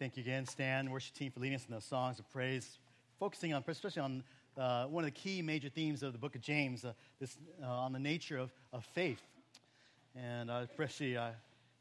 Thank you again, Stan, worship team, for leading us in those songs of praise, focusing on, especially on uh, one of the key major themes of the book of James, uh, this, uh, on the nature of, of faith. And I especially, uh,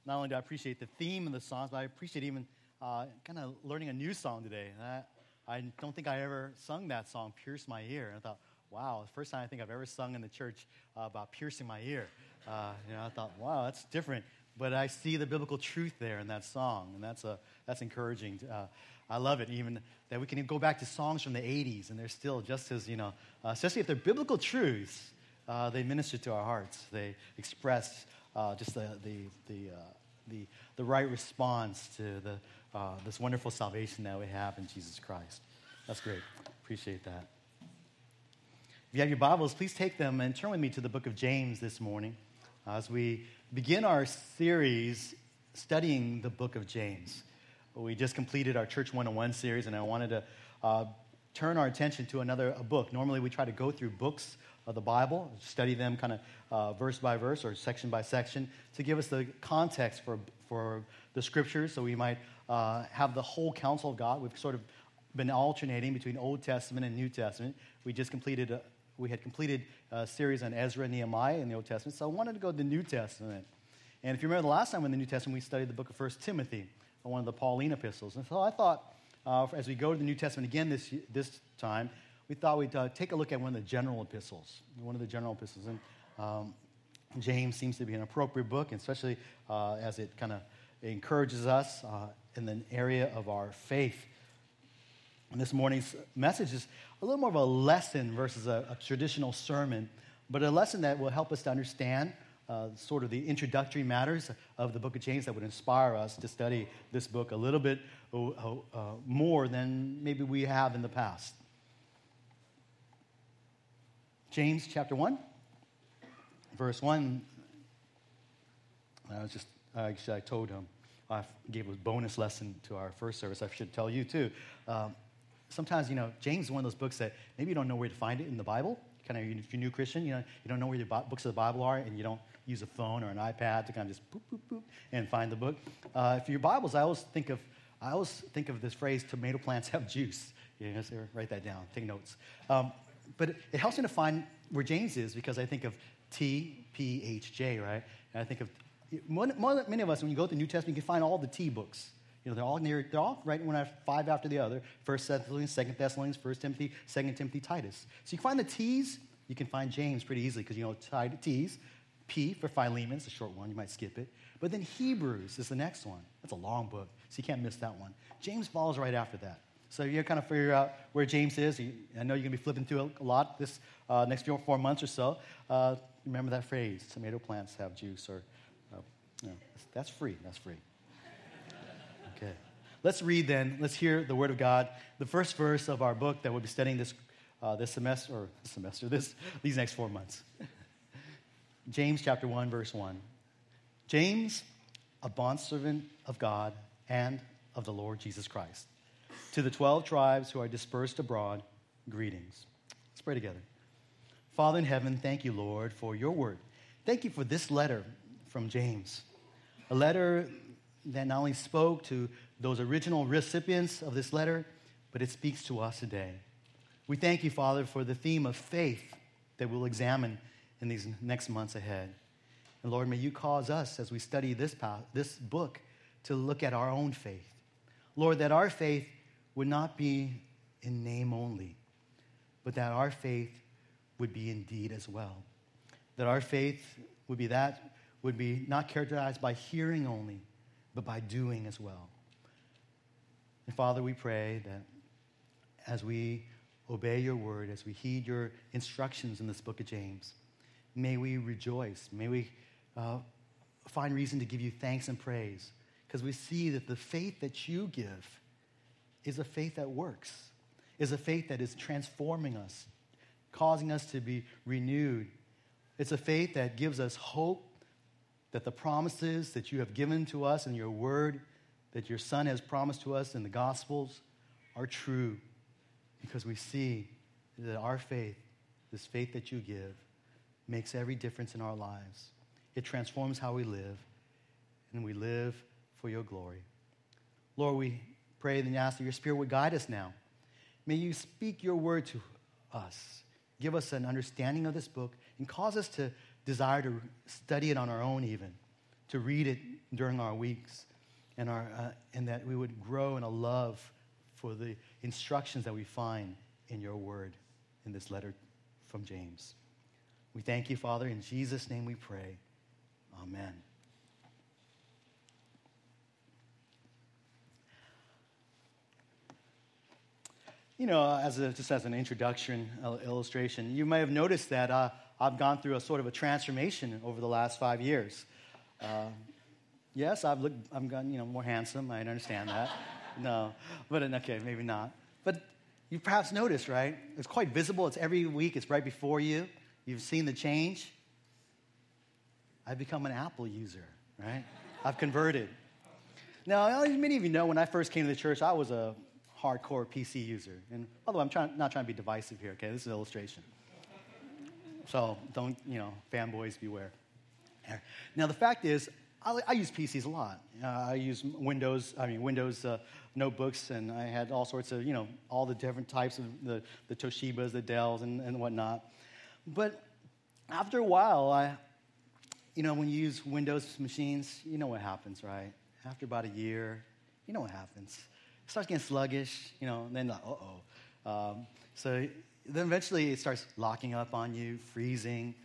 not only do I appreciate the theme of the songs, but I appreciate even uh, kind of learning a new song today. I, I, don't think I ever sung that song, Pierce My Ear. And I thought, wow, the first time I think I've ever sung in the church uh, about piercing my ear. you know, I thought, wow, that's different but I see the biblical truth there in that song, and that's, a, that's encouraging. Uh, I love it, even that we can go back to songs from the 80s, and they're still just as, you know, uh, especially if they're biblical truths, uh, they minister to our hearts. They express uh, just the, the, the, uh, the, the right response to the, uh, this wonderful salvation that we have in Jesus Christ. That's great. Appreciate that. If you have your Bibles, please take them and turn with me to the book of James this morning as we begin our series studying the book of James. We just completed our Church 101 series, and I wanted to uh, turn our attention to another book. Normally, we try to go through books of the Bible, study them kind of uh, verse by verse or section by section to give us the context for, for the scriptures so we might uh, have the whole counsel of God. We've sort of been alternating between Old Testament and New Testament. We just completed a, we had completed a series on Ezra and Nehemiah in the Old Testament, so I wanted to go to the New Testament. And if you remember the last time in the New Testament, we studied the book of First Timothy, one of the Pauline epistles. And so I thought, uh, as we go to the New Testament again this, this time, we thought we'd uh, take a look at one of the general epistles, one of the general epistles. And um, James seems to be an appropriate book, especially uh, as it kind of encourages us uh, in the area of our faith. And this morning's message is a little more of a lesson versus a, a traditional sermon, but a lesson that will help us to understand uh, sort of the introductory matters of the book of James that would inspire us to study this book a little bit uh, uh, more than maybe we have in the past. James chapter 1, verse 1. I was just, actually, I told him, I gave a bonus lesson to our first service. I should tell you too. Um, sometimes, you know, James is one of those books that maybe you don't know where to find it in the Bible. Kind of, if you're a new Christian, you know, you don't know where the books of the Bible are, and you don't use a phone or an iPad to kind of just boop, boop, boop, and find the book. Uh, for your Bibles, I always think of, I always think of this phrase, tomato plants have juice. You know, so write that down, take notes. Um, but it, it helps me to find where James is because I think of T, P, H, J, right? And I think of, many of us, when you go to the New Testament, you can find all the T books. You know, they're all near, they're all right one after, five after the other. First Thessalonians, Second Thessalonians, First Timothy, Second Timothy, Titus. So you can find the T's, you can find James pretty easily because you know T's. P for Philemon, it's a short one, you might skip it. But then Hebrews is the next one. That's a long book, so you can't miss that one. James follows right after that. So you kind of figure out where James is. I know you're going to be flipping through a lot this uh, next few, four months or so. Uh, remember that phrase, tomato plants have juice, or uh, you know, that's free. That's free. Okay. Let's read then. Let's hear the Word of God. The first verse of our book that we'll be studying this, uh, this semester, or this semester, this, these next four months. James chapter 1, verse 1. James, a bondservant of God and of the Lord Jesus Christ. To the 12 tribes who are dispersed abroad, greetings. Let's pray together. Father in heaven, thank you, Lord, for your word. Thank you for this letter from James, a letter that not only spoke to those original recipients of this letter, but it speaks to us today. We thank you, Father, for the theme of faith that we'll examine in these next months ahead. And Lord, may you cause us as we study this, this book to look at our own faith. Lord, that our faith would not be in name only, but that our faith would be in deed as well. That our faith would be that, would be not characterized by hearing only, but by doing as well. And Father, we pray that as we obey your word, as we heed your instructions in this book of James, may we rejoice. May we uh, find reason to give you thanks and praise because we see that the faith that you give is a faith that works, is a faith that is transforming us, causing us to be renewed. It's a faith that gives us hope that the promises that you have given to us in your word, that your Son has promised to us in the Gospels, are true because we see that our faith, this faith that you give, makes every difference in our lives. It transforms how we live, and we live for your glory. Lord, we pray and ask that your Spirit would guide us now. May you speak your word to us. Give us an understanding of this book and cause us to desire to study it on our own, even, to read it during our weeks, and, our, uh, and that we would grow in a love for the instructions that we find in your word in this letter from James. We thank you, Father. In Jesus' name we pray. Amen. You know, as a, just as an introduction uh, illustration, you may have noticed that uh, I've gone through a sort of a transformation over the last five years. Uh, yes, I've looked, I've gotten, you know, more handsome. I understand that. no, but okay, maybe not. But you perhaps noticed, right? It's quite visible. It's every week. It's right before you. You've seen the change. I've become an Apple user, right? I've converted. Now, many of you know when I first came to the church, I was a hardcore PC user. And although I'm trying, not trying to be divisive here, okay, this is an illustration. So don't, you know, fanboys beware. Now, the fact is, I, I use PCs a lot. Uh, I use Windows, I mean, Windows uh, notebooks, and I had all sorts of, you know, all the different types of the, the Toshibas, the Dells, and, and whatnot. But after a while, I, you know, when you use Windows machines, you know what happens, right? After about a year, you know what happens It starts getting sluggish, you know, and then like, uh-oh. Um, so then eventually it starts locking up on you, freezing,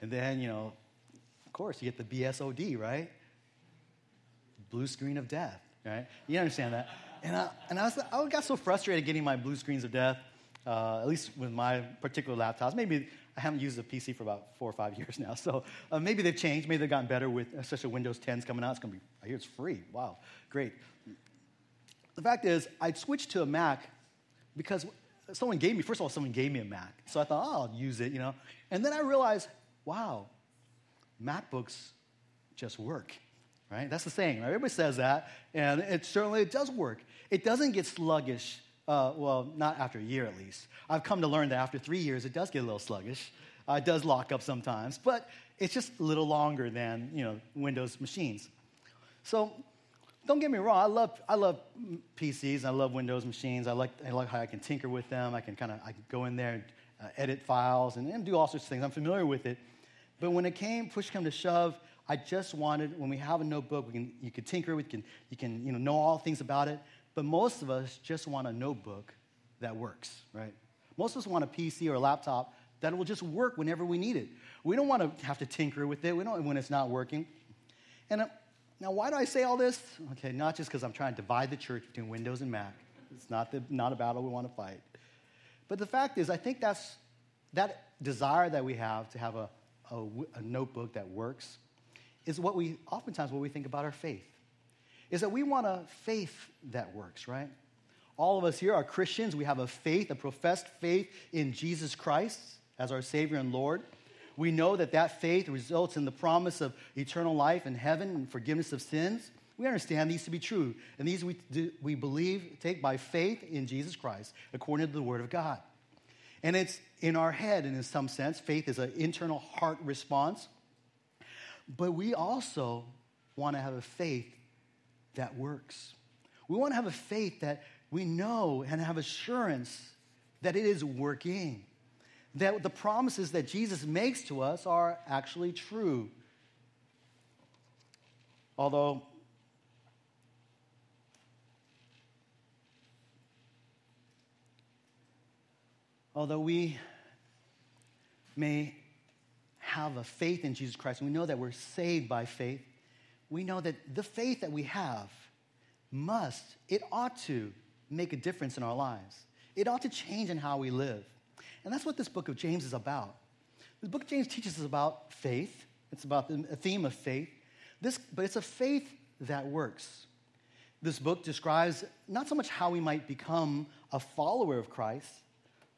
and then, you know, of course, you get the BSOD, right? Blue screen of death, right? You understand that. And I, and I, was, I got so frustrated getting my blue screens of death, uh, at least with my particular laptops. Maybe I haven't used a PC for about four or five years now, so uh, maybe they've changed. Maybe they've gotten better with, especially Windows 10's coming out. It's going to be, I hear it's free. Wow, great. The fact is, I switched to a Mac because someone gave me, first of all, someone gave me a Mac. So I thought, oh, I'll use it, you know. And then I realized, wow, MacBooks just work, right? That's the saying, right? Everybody says that, and it certainly it does work. It doesn't get sluggish, uh, well, not after a year at least. I've come to learn that after three years, it does get a little sluggish. Uh, it does lock up sometimes, but it's just a little longer than, you know, Windows machines. So don't get me wrong, I love, I love PCs, I love Windows machines. I like, I like how I can tinker with them. I can kind of I go in there and uh, edit files and, and do all sorts of things. I'm familiar with it. But when it came, push come to shove, I just wanted, when we have a notebook, we can, you can tinker with, you can, you can you know, know all things about it. But most of us just want a notebook that works, right? Most of us want a PC or a laptop that will just work whenever we need it. We don't want to have to tinker with it. We don't when it's not working. And uh, now, why do I say all this? Okay, not just because I'm trying to divide the church between Windows and Mac. It's not, the, not a battle we want to fight. But the fact is, I think that's that desire that we have to have a, a, a notebook that works is what we oftentimes what we think about our faith. Is that we want a faith that works, right? All of us here are Christians. We have a faith, a professed faith in Jesus Christ as our Savior and Lord. We know that that faith results in the promise of eternal life in heaven and forgiveness of sins. We understand these to be true. And these we, do, we believe, take by faith in Jesus Christ, according to the Word of God. And it's in our head, and in some sense, faith is an internal heart response. But we also want to have a faith that works. We want to have a faith that we know and have assurance that it is working that the promises that Jesus makes to us are actually true. Although although we may have a faith in Jesus Christ, and we know that we're saved by faith, we know that the faith that we have must, it ought to make a difference in our lives. It ought to change in how we live. And that's what this book of James is about. The book of James teaches us about faith. It's about a theme of faith. This, but it's a faith that works. This book describes not so much how we might become a follower of Christ,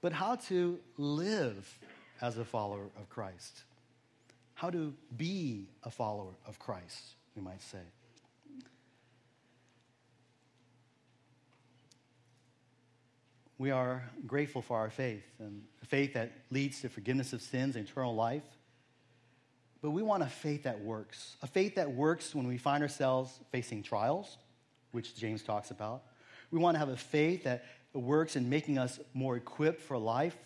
but how to live as a follower of Christ. How to be a follower of Christ, we might say. We are grateful for our faith and a faith that leads to forgiveness of sins and eternal life. But we want a faith that works, a faith that works when we find ourselves facing trials, which James talks about, We want to have a faith that works in making us more equipped for life,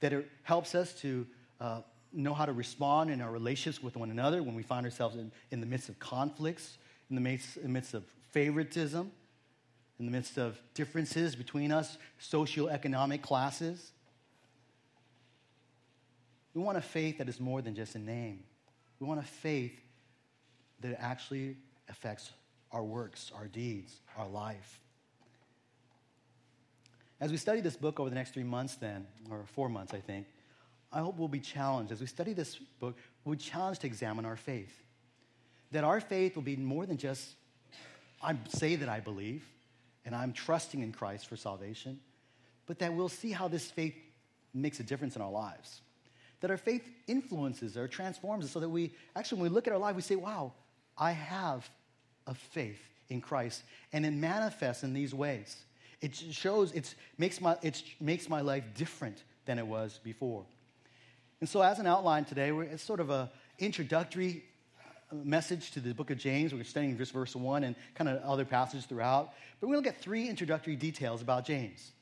that it helps us to uh, know how to respond in our relationships with one another when we find ourselves in, in the midst of conflicts, in the midst, in the midst of favoritism, in the midst of differences between us, socioeconomic classes. We want a faith that is more than just a name. We want a faith that actually affects our works, our deeds, our life. As we study this book over the next three months, then, or four months, I think, I hope we'll be challenged. As we study this book, we'll be challenged to examine our faith. That our faith will be more than just, I say that I believe, and I'm trusting in Christ for salvation, but that we'll see how this faith makes a difference in our lives. That our faith influences or transforms us so that we, actually, when we look at our life, we say, wow, I have a faith in Christ, and it manifests in these ways. It shows, it makes my, it makes my life different than it was before. And so, as an outline today, it's sort of an introductory message to the book of James. We're studying just verse 1 and kind of other passages throughout. But going to get three introductory details about James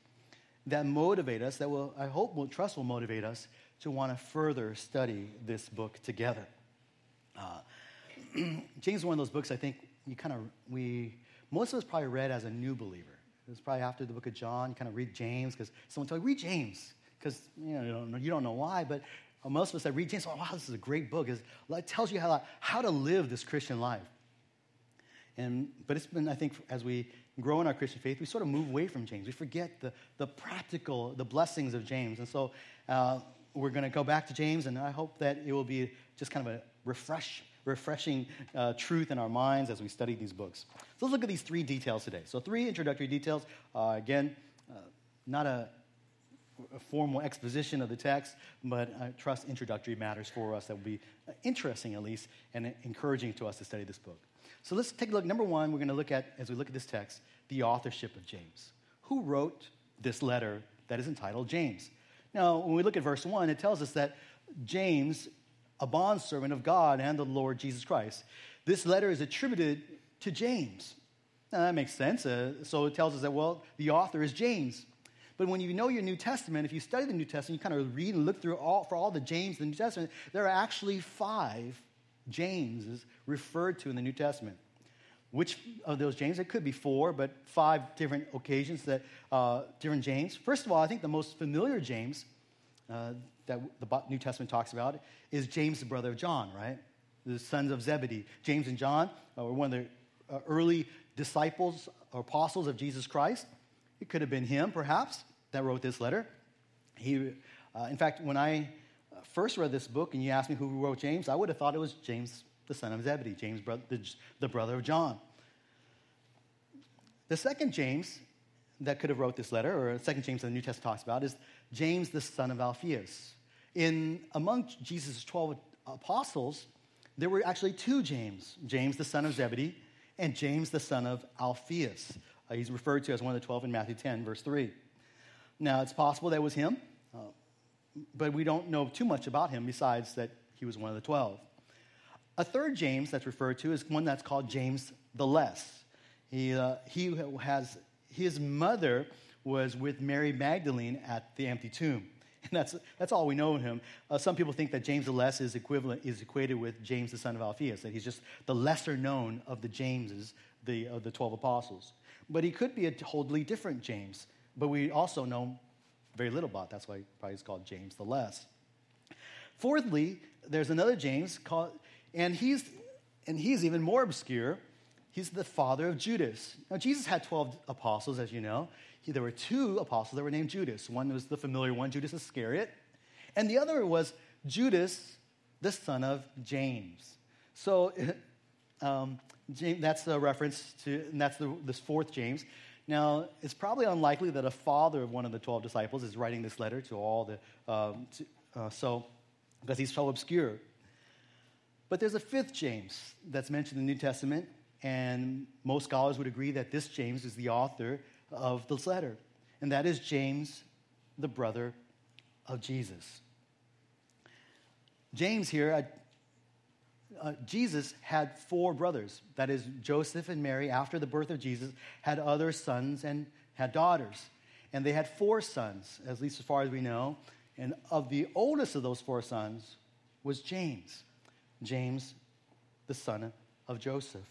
that motivate us, that will, I hope, will trust will motivate us to want to further study this book together. Uh, James is one of those books I think you kind of, we, most of us probably read as a new believer. It was probably after the book of John, you kind of read James because someone told you, read James. Because you, know, you, don't know, you don't know why, but most of us that read James, oh, wow, this is a great book. It tells you how, how to live this Christian life. And, but it's been, I think, as we grow in our Christian faith, we sort of move away from James. We forget the, the practical, the blessings of James. And so uh, we're going to go back to James, and I hope that it will be just kind of a refresh, refreshing uh, truth in our minds as we study these books. So let's look at these three details today. So, three introductory details. Uh, again, not a, a, formal exposition of the text, but I trust introductory matters for us that will be uh, interesting, at least, and encouraging to us to study this book. So, let's take a look. Number one, we're going to look at, as we look at this text, the authorship of James. Who wrote this letter that is entitled James? Now, when we look at verse 1, it tells us that James, a bondservant of God and the Lord Jesus Christ, this letter is attributed to James. Now, that makes sense. Uh, so it tells us that, well, the author is James. But when you know your New Testament, if you study the New Testament, you kind of read and look through all, for all the James in the New Testament, there are actually five Jameses referred to in the New Testament. Which of those James? It could be four, but five different occasions that uh, different James. First of all, I think the most familiar James uh, that the New Testament talks about is James, the brother of John, right? The sons of Zebedee. James and John were one of the uh, early disciples or apostles of Jesus Christ. It could have been him, perhaps, that wrote this letter. He, uh, in fact, when I uh, first read this book and you asked me who wrote James, I would have thought it was James the son of Zebedee, James, the, the brother of John. The second James that could have wrote this letter, or second James that the New Testament talks about, is James, the son of Alphaeus. In among Jesus' 12 apostles, there were actually two James James, the son of Zebedee, and James, the son of Alphaeus. Uh, he's referred to as one of the 12 in Matthew 10, verse 3. Now, it's possible that was him, uh, but we don't know too much about him besides that he was one of the 12. A third James that's referred to is one that's called James the Less. He, uh, he has, his mother was with Mary Magdalene at the empty tomb. And that's, that's all we know of him. Uh, some people think that James the Less is, equivalent, is equated with James the son of Alphaeus, that he's just the lesser known of the Jameses, the, of the 12 apostles. But he could be a totally different James, but we also know very little about. That's why probably he's called James the Less. Fourthly, there's another James called and he's, and he's even more obscure. He's the father of Judas. Now, Jesus had 12 apostles, as you know. He, there were two apostles that were named Judas. One was the familiar one, Judas Iscariot, and the other was Judas, the son of James. So um, James, that's a reference to, and that's the, this fourth James. Now, it's probably unlikely that a father of one of the 12 disciples is writing this letter to all the, um, to, uh, so, because he's so obscure. But there's a fifth James that's mentioned in the New Testament, and most scholars would agree that this James is the author of this letter, and that is James, the brother of Jesus. James here, uh, uh, Jesus had four brothers. That is, Joseph and Mary, after the birth of Jesus, had other sons and had daughters. And they had four sons, at least as far as we know. And of the oldest of those four sons was James. James, the son of Joseph.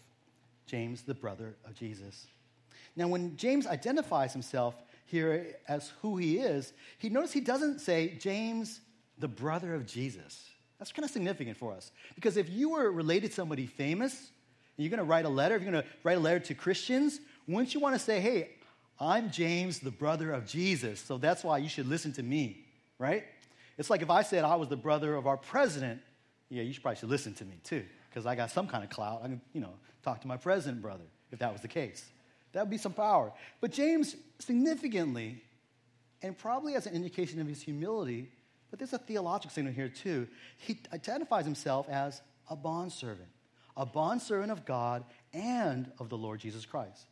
James, the brother of Jesus. Now, when James identifies himself here as who he is, he notice he doesn't say James, the brother of Jesus. That's kind of significant for us. Because if you were related to somebody famous, you're going to write a letter, if you're going to write a letter to Christians, wouldn't you want to say, hey, I'm James, the brother of Jesus, so that's why you should listen to me, right? It's like if I said I was the brother of our president, yeah, you should probably should listen to me too, because I got some kind of clout. I can, you know, talk to my president brother if that was the case. That would be some power. But James, significantly, and probably as an indication of his humility, but there's a theological signal here too. He identifies himself as a bondservant, a bondservant of God and of the Lord Jesus Christ.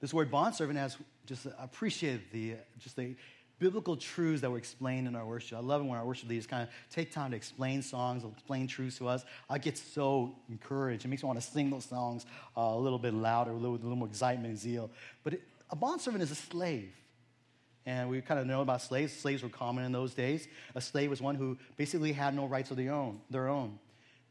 This word bondservant has just appreciated the just the biblical truths that were explained in our worship. I love it when our worship leaders kind of take time to explain songs, explain truths to us. I get so encouraged. It makes me want to sing those songs uh, a little bit louder, a little, a little more excitement and zeal. But it, a bondservant is a slave. And we kind of know about slaves. Slaves were common in those days. A slave was one who basically had no rights of their own. Their own.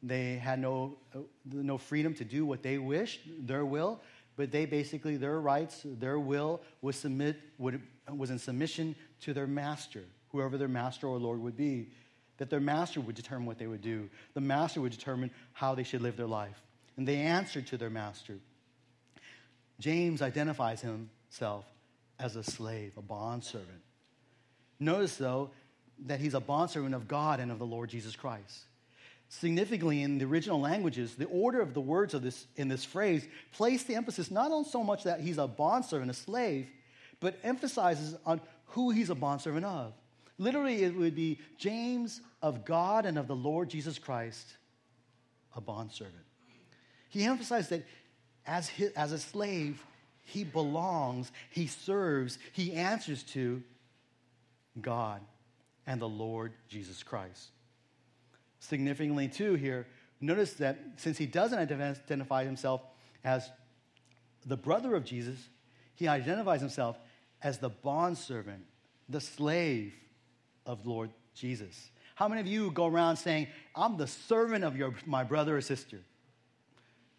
They had no, no freedom to do what they wished, their will, but they basically, their rights, their will was, submit, would, was in submission to their master, whoever their master or Lord would be. That their master would determine what they would do. The master would determine how they should live their life. And they answered to their master. James identifies himself as a slave, a bondservant. Notice, though, that he's a bondservant of God and of the Lord Jesus Christ. Significantly, in the original languages, the order of the words of this, in this phrase place the emphasis not on so much that he's a bondservant, a slave, but emphasizes on who he's a bondservant of. Literally, it would be James of God and of the Lord Jesus Christ, a bondservant. He emphasized that as, his, as a slave, he belongs, he serves, he answers to God and the Lord Jesus Christ. Significantly, too, here, notice that since he doesn't identify himself as the brother of Jesus, he identifies himself as the bondservant, the slave of Lord Jesus. How many of you go around saying, I'm the servant of your, my brother or sister?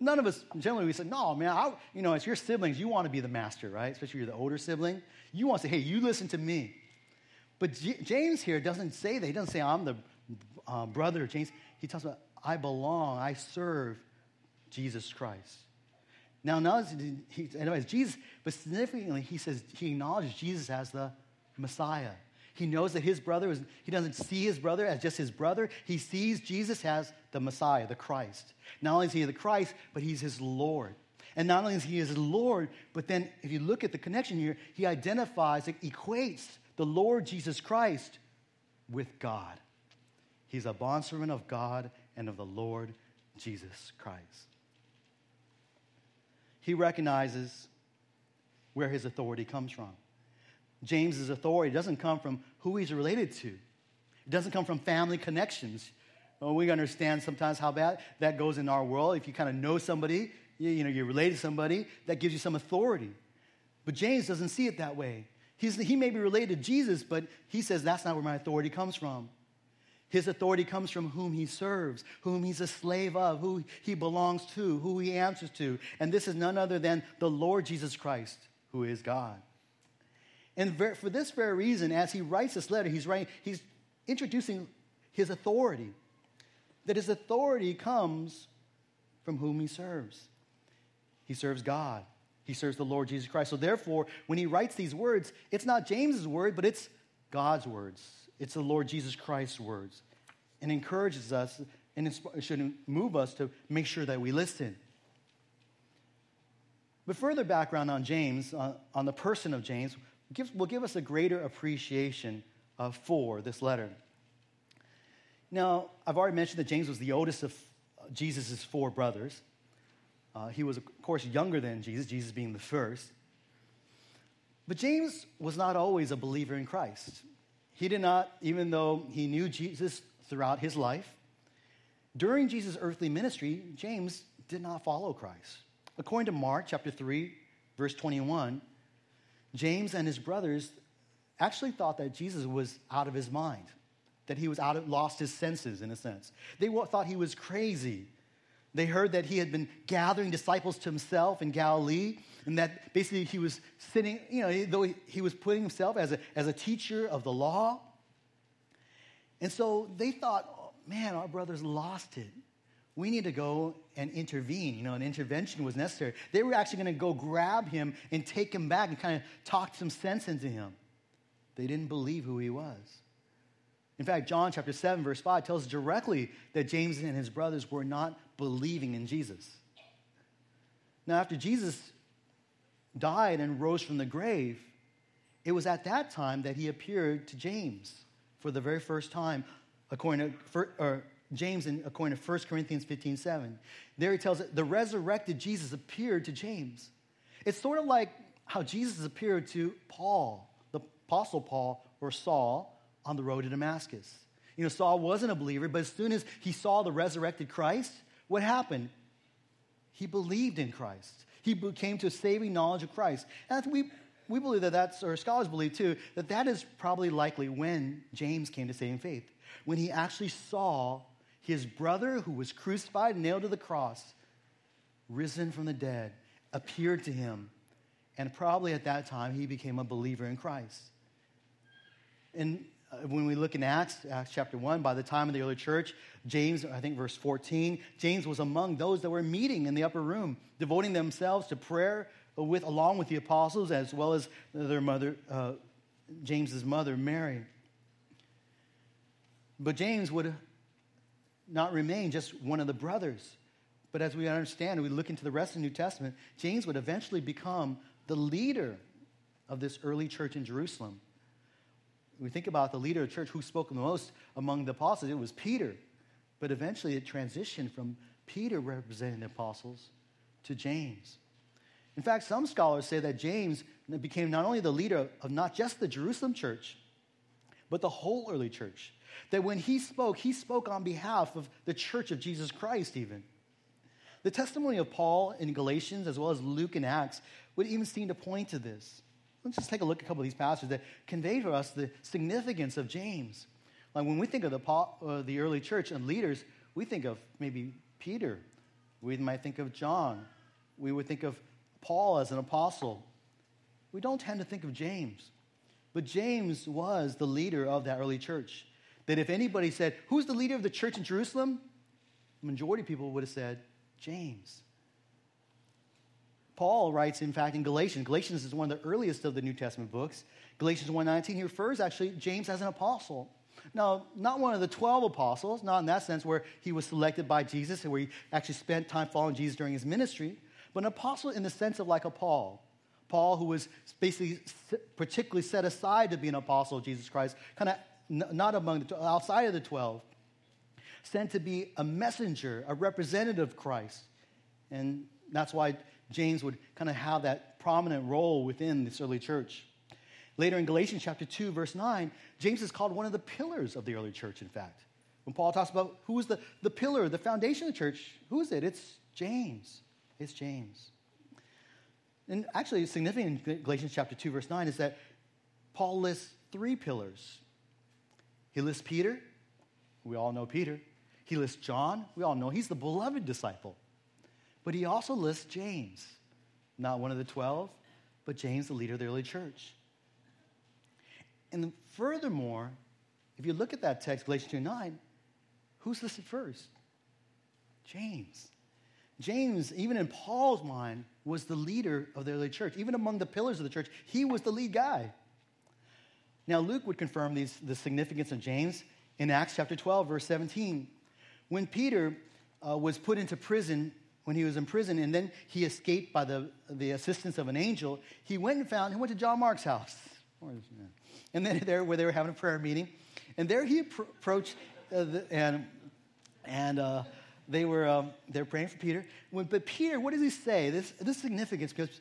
None of us, generally, we say, no, man, I, you know, as your siblings, you want to be the master, right? Especially you're the older sibling. You want to say, hey, you listen to me. But J- James here doesn't say that. He doesn't say, I'm the uh, brother of James. He talks about, I belong, I serve Jesus Christ. Now, not he anyways, Jesus, but significantly, he says he acknowledges Jesus as the Messiah. He knows that his brother is, he doesn't see his brother as just his brother. He sees Jesus as the Messiah, the Christ. Not only is he the Christ, but he's his Lord. And not only is he his Lord, but then if you look at the connection here, he identifies, equates the Lord Jesus Christ with God. He's a bondservant of God and of the Lord Jesus Christ. He recognizes where his authority comes from. James's authority doesn't come from who he's related to. It doesn't come from family connections. Well, we understand sometimes how bad that goes in our world. If you kind of know somebody, you, you know, you're related to somebody, that gives you some authority. But James doesn't see it that way. He's, he may be related to Jesus, but he says that's not where my authority comes from. His authority comes from whom he serves, whom he's a slave of, who he belongs to, who he answers to. And this is none other than the Lord Jesus Christ, who is God. And for this very reason, as he writes this letter, he's, writing, he's introducing his authority. That his authority comes from whom he serves. He serves God. He serves the Lord Jesus Christ. So therefore, when he writes these words, it's not James's word, but it's God's words. It's the Lord Jesus Christ's words. And encourages us and should move us to make sure that we listen. But further background on James, uh, on the person of James, gives, will give us a greater appreciation uh, for this letter. Now, I've already mentioned that James was the oldest of uh, Jesus' four brothers. Uh, he was, of course, younger than Jesus, Jesus being the first. But James was not always a believer in Christ. He did not, even though he knew Jesus throughout his life, during Jesus' earthly ministry, James did not follow Christ. According to Mark chapter 3, verse 21, James and his brothers actually thought that Jesus was out of his mind, that he was out of, lost his senses in a sense. They thought he was crazy. They heard that he had been gathering disciples to himself in Galilee, and that basically he was sitting, you know, though he was putting himself as a, as a teacher of the law. And so they thought, oh, man, our brother's lost it. We need to go and intervene. You know, an intervention was necessary. They were actually going to go grab him and take him back and kind of talk some sense into him. They didn't believe who he was. In fact, John chapter 7, verse 5 tells directly that James and his brothers were not believing in Jesus. Now, after Jesus died and rose from the grave, it was at that time that he appeared to James for the very first time, according to James, in, according to 1 Corinthians 15 7. There he tells it the resurrected Jesus appeared to James. It's sort of like how Jesus appeared to Paul the Apostle Paul or Saul on the road to Damascus. You know, Saul wasn't a believer, but as soon as he saw the resurrected Christ, what happened? He believed in Christ. He came to a saving knowledge of Christ. And we, we believe that that's, or scholars believe too, that that is probably likely when James came to saving faith. When he actually saw his brother who was crucified, nailed to the cross, risen from the dead, appeared to him. And probably at that time, he became a believer in Christ. And uh, when we look in Acts, Acts chapter 1, by the time of the early church, James, I think verse 14, James was among those that were meeting in the upper room, devoting themselves to prayer with, along with the apostles, as well as their mother, uh, James's mother, Mary. But James would not remain just one of the brothers. But as we understand, we look into the rest of the New Testament, James would eventually become the leader of this early church in Jerusalem we think about the leader of the church who spoke the most among the apostles, it was Peter. But eventually it transitioned from Peter representing the apostles to James. In fact, some scholars say that James became not only the leader of not just the Jerusalem church, but the whole early church. That when he spoke, he spoke on behalf of the church of Jesus Christ, even. The testimony of Paul in Galatians, as well as Luke and Acts, would even seem to point to this. Let's just take a look at a couple of these passages that convey to us the significance of James. Like when we think of the, uh, the early church and leaders, we think of maybe Peter. We might think of John. We would think of Paul as an apostle. We don't tend to think of James. But James was the leader of that early church. That if anybody said, Who's the leader of the church in Jerusalem? The majority of people would have said, James. Paul writes, in fact, in Galatians. Galatians is one of the earliest of the New Testament books. Galatians 1.19, he refers actually James as an apostle. Now, not one of the 12 apostles, not in that sense where he was selected by Jesus and where he actually spent time following Jesus during his ministry, but an apostle in the sense of like a Paul. Paul, who was basically particularly set aside to be an apostle of Jesus Christ, kind of not among the, outside of the 12, sent to be a messenger, a representative of Christ. And that's why James would kind of have that prominent role within this early church. Later in Galatians chapter 2, verse 9, James is called one of the pillars of the early church, in fact. When Paul talks about who is the, the pillar, the foundation of the church, who is it? It's James. It's James. And actually, significant in Galatians chapter 2, verse 9 is that Paul lists three pillars. He lists Peter. We all know Peter. He lists John. We all know he's the beloved disciple. But he also lists James, not one of the 12, but James, the leader of the early church. And furthermore, if you look at that text, Galatians 2 9, who's listed first? James. James, even in Paul's mind, was the leader of the early church. Even among the pillars of the church, he was the lead guy. Now, Luke would confirm these, the significance of James in Acts chapter 12, verse 17. When Peter uh, was put into prison when he was in prison and then he escaped by the, the assistance of an angel, he went and found, he went to John Mark's house. And then there, where they were having a prayer meeting, and there he approached, uh, the, and, and uh, they were um, they were praying for Peter. When, but Peter, what does he say? This, this is significant because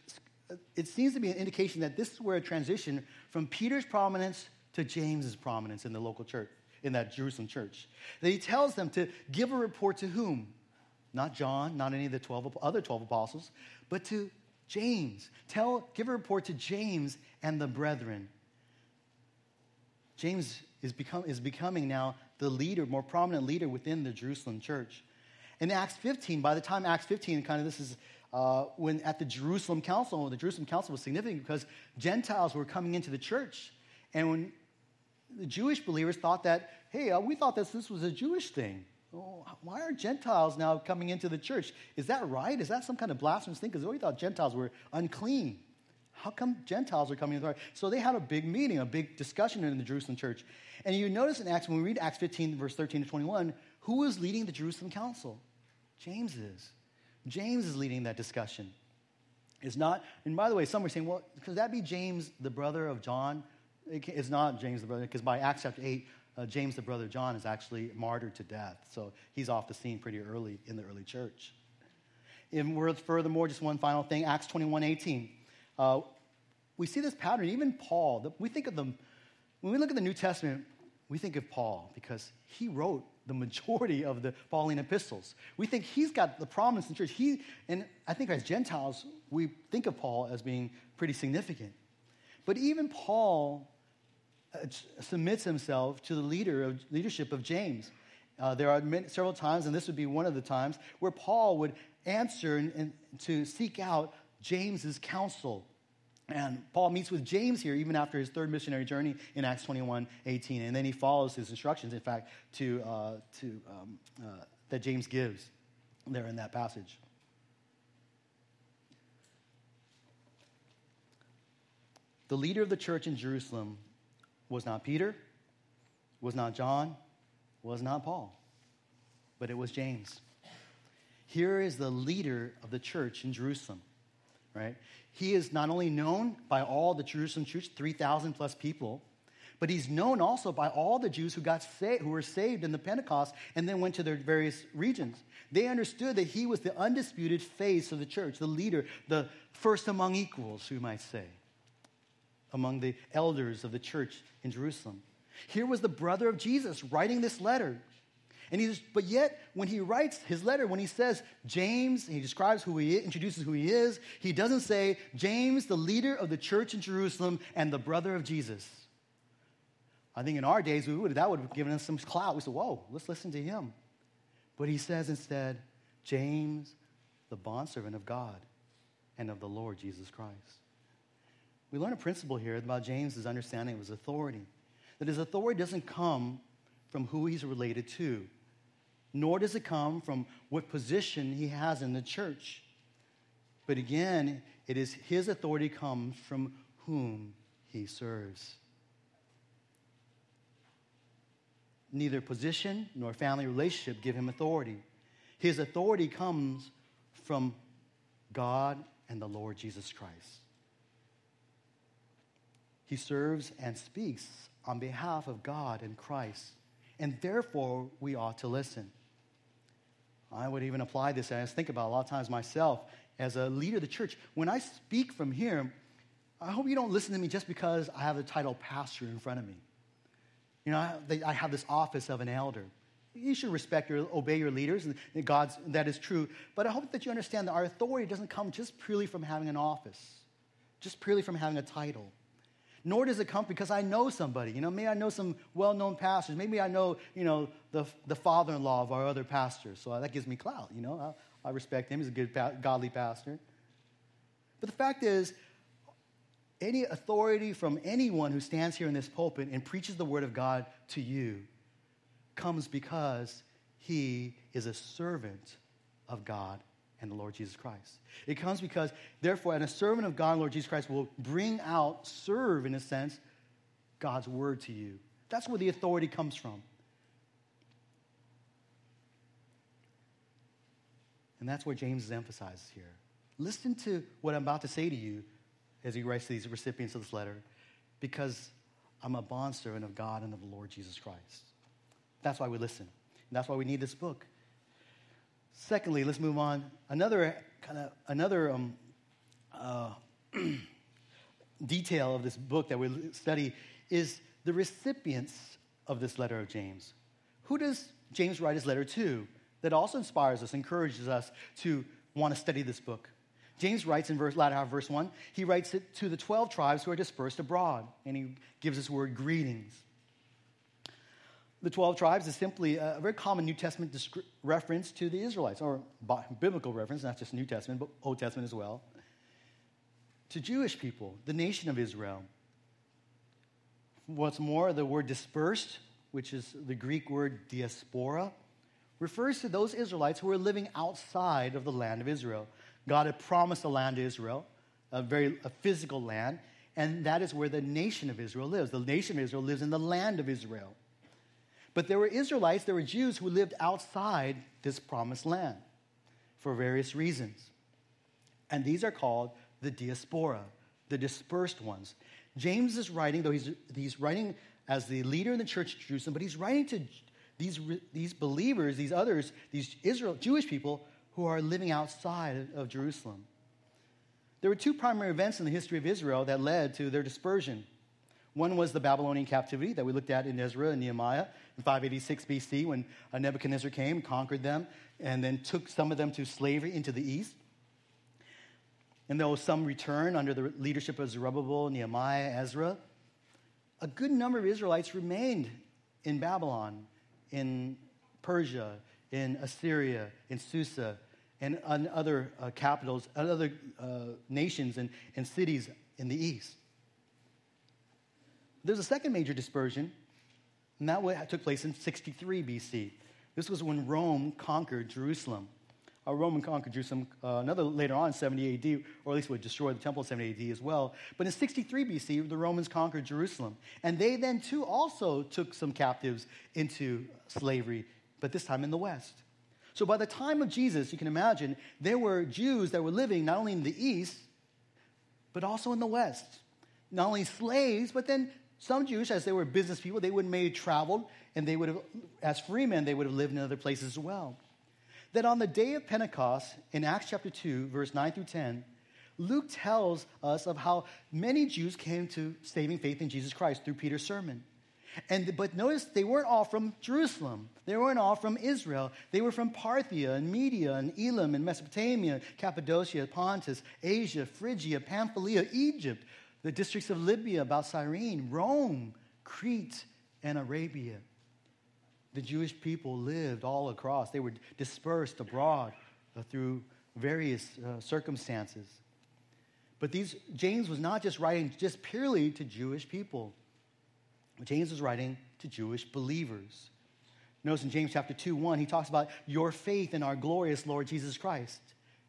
it seems to be an indication that this is where a transition from Peter's prominence to James's prominence in the local church, in that Jerusalem church. That he tells them to give a report to whom? not John, not any of the 12, other 12 apostles, but to James. Tell, give a report to James and the brethren. James is, become, is becoming now the leader, more prominent leader within the Jerusalem church. In Acts 15, by the time Acts 15, kind of this is uh, when at the Jerusalem Council, the Jerusalem Council was significant because Gentiles were coming into the church. And when the Jewish believers thought that, hey, uh, we thought that this was a Jewish thing. Oh, why are Gentiles now coming into the church? Is that right? Is that some kind of blasphemous thing? Because we thought Gentiles were unclean. How come Gentiles are coming into So they had a big meeting, a big discussion in the Jerusalem church. And you notice in Acts, when we read Acts 15, verse 13 to 21, who is leading the Jerusalem council? James is. James is leading that discussion. It's not, and by the way, some are saying, well, could that be James, the brother of John? It's not James, the brother, because by Acts chapter 8, uh, James, the brother of John, is actually martyred to death. So he's off the scene pretty early in the early church. And furthermore, just one final thing Acts 21 18. Uh, we see this pattern. Even Paul, we think of them, when we look at the New Testament, we think of Paul because he wrote the majority of the Pauline epistles. We think he's got the prominence in church. He, and I think as Gentiles, we think of Paul as being pretty significant. But even Paul uh, submits himself to the leader of, leadership of James. Uh, there are many, several times, and this would be one of the times, where Paul would answer and, and to seek out James's counsel. And Paul meets with James here even after his third missionary journey in Acts 21 18. And then he follows his instructions, in fact, to, uh, to, um, uh, that James gives there in that passage. The leader of the church in Jerusalem was not Peter, was not John, was not Paul, but it was James. Here is the leader of the church in Jerusalem, right? He is not only known by all the Jerusalem church, 3,000 plus people, but he's known also by all the Jews who got saved, who were saved in the Pentecost and then went to their various regions. They understood that he was the undisputed face of the church, the leader, the first among equals, we might say among the elders of the church in Jerusalem. Here was the brother of Jesus writing this letter. And he's, but yet, when he writes his letter, when he says James, he describes who he is, introduces who he is, he doesn't say James, the leader of the church in Jerusalem and the brother of Jesus. I think in our days, we would, that would have given us some clout. We said, whoa, let's listen to him. But he says instead, James, the bondservant of God and of the Lord Jesus Christ. We learn a principle here about James's understanding of his authority. That his authority doesn't come from who he's related to, nor does it come from what position he has in the church. But again, it is his authority comes from whom he serves. Neither position nor family relationship give him authority. His authority comes from God and the Lord Jesus Christ. He serves and speaks on behalf of God and Christ, and therefore we ought to listen. I would even apply this as I think about a lot of times myself as a leader of the church. When I speak from here, I hope you don't listen to me just because I have the title pastor in front of me. You know, I, I have this office of an elder. You should respect or obey your leaders, and God's that is true. But I hope that you understand that our authority doesn't come just purely from having an office, just purely from having a title nor does it come because I know somebody. You know, maybe I know some well-known pastors. Maybe I know, you know, the, the father-in-law of our other pastors. So that gives me clout, you know. I, I respect him. He's a good, godly pastor. But the fact is, any authority from anyone who stands here in this pulpit and preaches the word of God to you comes because he is a servant of God and the Lord Jesus Christ. It comes because, therefore, and a servant of God, Lord Jesus Christ, will bring out, serve, in a sense, God's word to you. That's where the authority comes from. And that's where James emphasizes here. Listen to what I'm about to say to you as he writes to these recipients of this letter, because I'm a bondservant of God and of the Lord Jesus Christ. That's why we listen. And that's why we need this book. Secondly, let's move on. Another kind of another um, uh, detail of this book that we study is the recipients of this letter of James. Who does James write his letter to? That also inspires us, encourages us to want to study this book. James writes in verse, latter half verse 1, he writes it to the 12 tribes who are dispersed abroad, and he gives this word greetings. The 12 tribes is simply a very common New Testament reference to the Israelites, or biblical reference, not just New Testament, but Old Testament as well, to Jewish people, the nation of Israel. What's more, the word dispersed, which is the Greek word diaspora, refers to those Israelites who were living outside of the land of Israel. God had promised a land to Israel, a very a physical land, and that is where the nation of Israel lives. The nation of Israel lives in the land of Israel. But there were Israelites, there were Jews who lived outside this promised land for various reasons. And these are called the diaspora, the dispersed ones. James is writing, though he's, he's writing as the leader in the church of Jerusalem, but he's writing to these, these believers, these others, these Israel, Jewish people who are living outside of Jerusalem. There were two primary events in the history of Israel that led to their dispersion. One was the Babylonian captivity that we looked at in Ezra and Nehemiah in 586 BC when Nebuchadnezzar came, conquered them, and then took some of them to slavery into the east. And though some return under the leadership of Zerubbabel, Nehemiah, Ezra, a good number of Israelites remained in Babylon, in Persia, in Assyria, in Susa, and other uh, capitals, other uh, nations and, and cities in the east. There's a second major dispersion, and that took place in 63 BC. This was when Rome conquered Jerusalem uh, Roman conquered Jerusalem. Uh, another later on, 70 AD, or at least would destroy the temple in 70 AD as well. But in 63 BC, the Romans conquered Jerusalem. And they then, too, also took some captives into slavery, but this time in the West. So by the time of Jesus, you can imagine, there were Jews that were living not only in the East, but also in the West. Not only slaves, but then some Jews, as they were business people, they would have maybe traveled, and they would have, as free men, they would have lived in other places as well that on the day of Pentecost, in Acts chapter 2, verse 9 through 10, Luke tells us of how many Jews came to saving faith in Jesus Christ through Peter's sermon. And, but notice they weren't all from Jerusalem. They weren't all from Israel. They were from Parthia and Media and Elam and Mesopotamia, Cappadocia, Pontus, Asia, Phrygia, Pamphylia, Egypt, the districts of Libya, about Cyrene, Rome, Crete, and Arabia the Jewish people lived all across. They were dispersed abroad uh, through various uh, circumstances. But these, James was not just writing just purely to Jewish people. James was writing to Jewish believers. Notice in James chapter 2, 1, he talks about your faith in our glorious Lord Jesus Christ.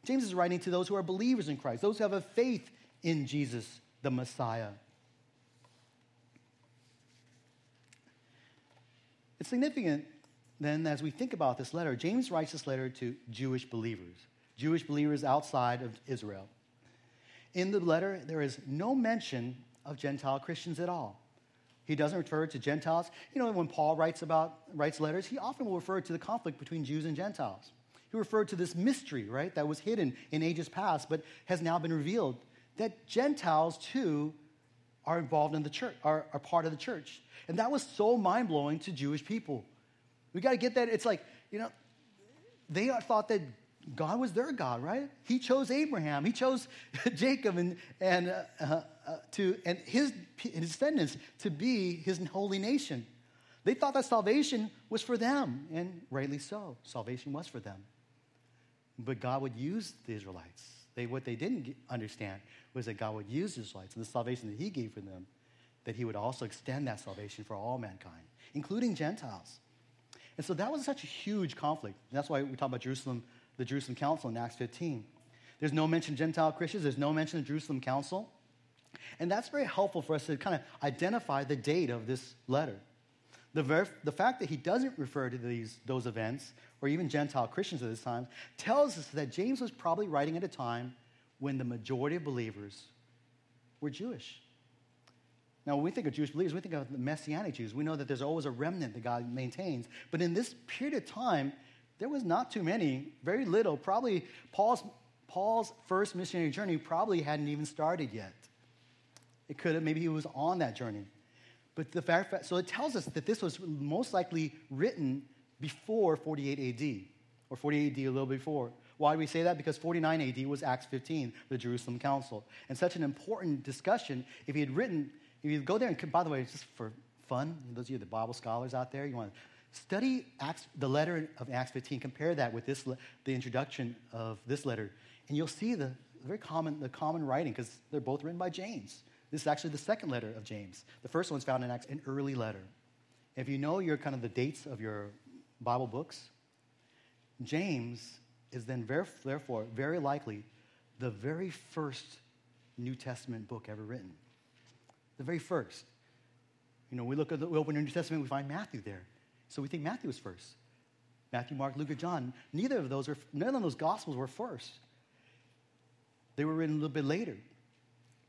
James is writing to those who are believers in Christ, those who have a faith in Jesus, the Messiah. It's significant then as we think about this letter, James writes this letter to Jewish believers, Jewish believers outside of Israel. In the letter, there is no mention of Gentile Christians at all. He doesn't refer to Gentiles. You know, when Paul writes about writes letters, he often will refer to the conflict between Jews and Gentiles. He referred to this mystery, right, that was hidden in ages past, but has now been revealed. That Gentiles too are involved in the church, are, are part of the church. And that was so mind blowing to Jewish people. We got to get that. It's like, you know, they thought that God was their God, right? He chose Abraham, he chose Jacob and, and, uh, uh, to, and his, his descendants to be his holy nation. They thought that salvation was for them, and rightly so. Salvation was for them. But God would use the Israelites. They, what they didn't understand was that God would use the Israelites and the salvation that He gave for them, that He would also extend that salvation for all mankind, including Gentiles. And so that was such a huge conflict. That's why we talk about Jerusalem, the Jerusalem Council in Acts 15. There's no mention of Gentile Christians, there's no mention of the Jerusalem Council. And that's very helpful for us to kind of identify the date of this letter. The, ver- the fact that he doesn't refer to these, those events, or even Gentile Christians at this time, tells us that James was probably writing at a time when the majority of believers were Jewish. Now, when we think of Jewish believers, we think of the Messianic Jews. We know that there's always a remnant that God maintains. But in this period of time, there was not too many, very little. Probably Paul's, Paul's first missionary journey probably hadn't even started yet. It could have, maybe he was on that journey. But the fact, so it tells us that this was most likely written before 48 AD, or 48 AD a little before. Why do we say that? Because 49 AD was Acts 15, the Jerusalem Council. And such an important discussion, if he had written, if you go there and, by the way, just for fun, those of you the Bible scholars out there, you want to study Acts, the letter of Acts 15, compare that with this, the introduction of this letter, and you'll see the very common, the common writing, because they're both written by James. This is actually the second letter of James. The first one's found in Acts, an early letter. If you know your kind of the dates of your Bible books, James is then very, therefore very likely the very first New Testament book ever written. The very first. You know, we look at the, we open the New Testament, we find Matthew there. So we think Matthew was first. Matthew, Mark, Luke, or John. Neither of those are, none of those gospels were first. They were written a little bit later.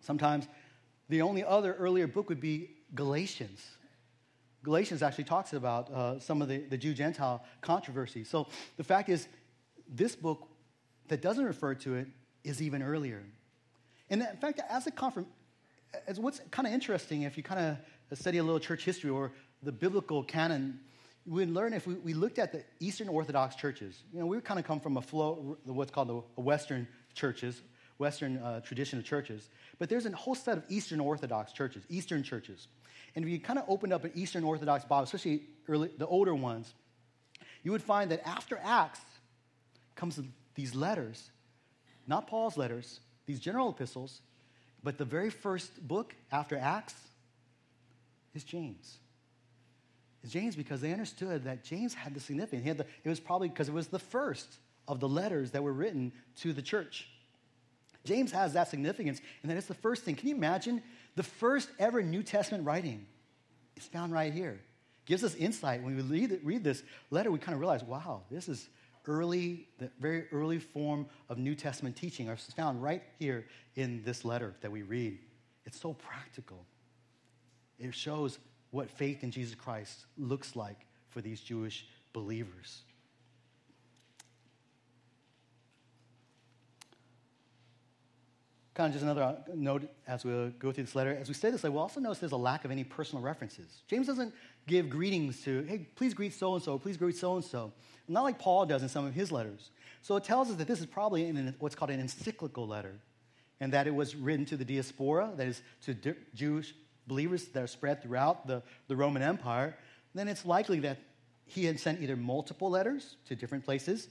Sometimes the only other earlier book would be Galatians. Galatians actually talks about uh, some of the, the Jew Gentile controversy. So the fact is, this book that doesn't refer to it is even earlier. And in fact, as a confirm, as what's kind of interesting, if you kind of study a little church history or the biblical canon, we learn if we, we looked at the Eastern Orthodox churches. You know, we kind of come from a flow, what's called the Western churches, Western uh, tradition of churches. But there's a whole set of Eastern Orthodox churches, Eastern churches. And if you kind of opened up an Eastern Orthodox Bible, especially early, the older ones, you would find that after Acts comes these letters, not Paul's letters, these general epistles, but the very first book after Acts is James. It's James because they understood that James had the significance. Had the, it was probably because it was the first of the letters that were written to the church. James has that significance, and that it's the first thing. Can you imagine the first ever New Testament writing is found right here. Gives us insight. When we read, read this letter, we kind of realize, wow, this is early, the very early form of New Testament teaching is found right here in this letter that we read. It's so practical. It shows what faith in Jesus Christ looks like for these Jewish believers. Kind of just another uh, note as we go through this letter. As we say this, we'll also notice there's a lack of any personal references. James doesn't give greetings to, hey, please greet so and so, please greet so and so. Not like Paul does in some of his letters. So it tells us that this is probably in what's called an encyclical letter, and that it was written to the diaspora, that is, to Jewish believers that are spread throughout the, the Roman Empire. Then it's likely that he had sent either multiple letters to different places,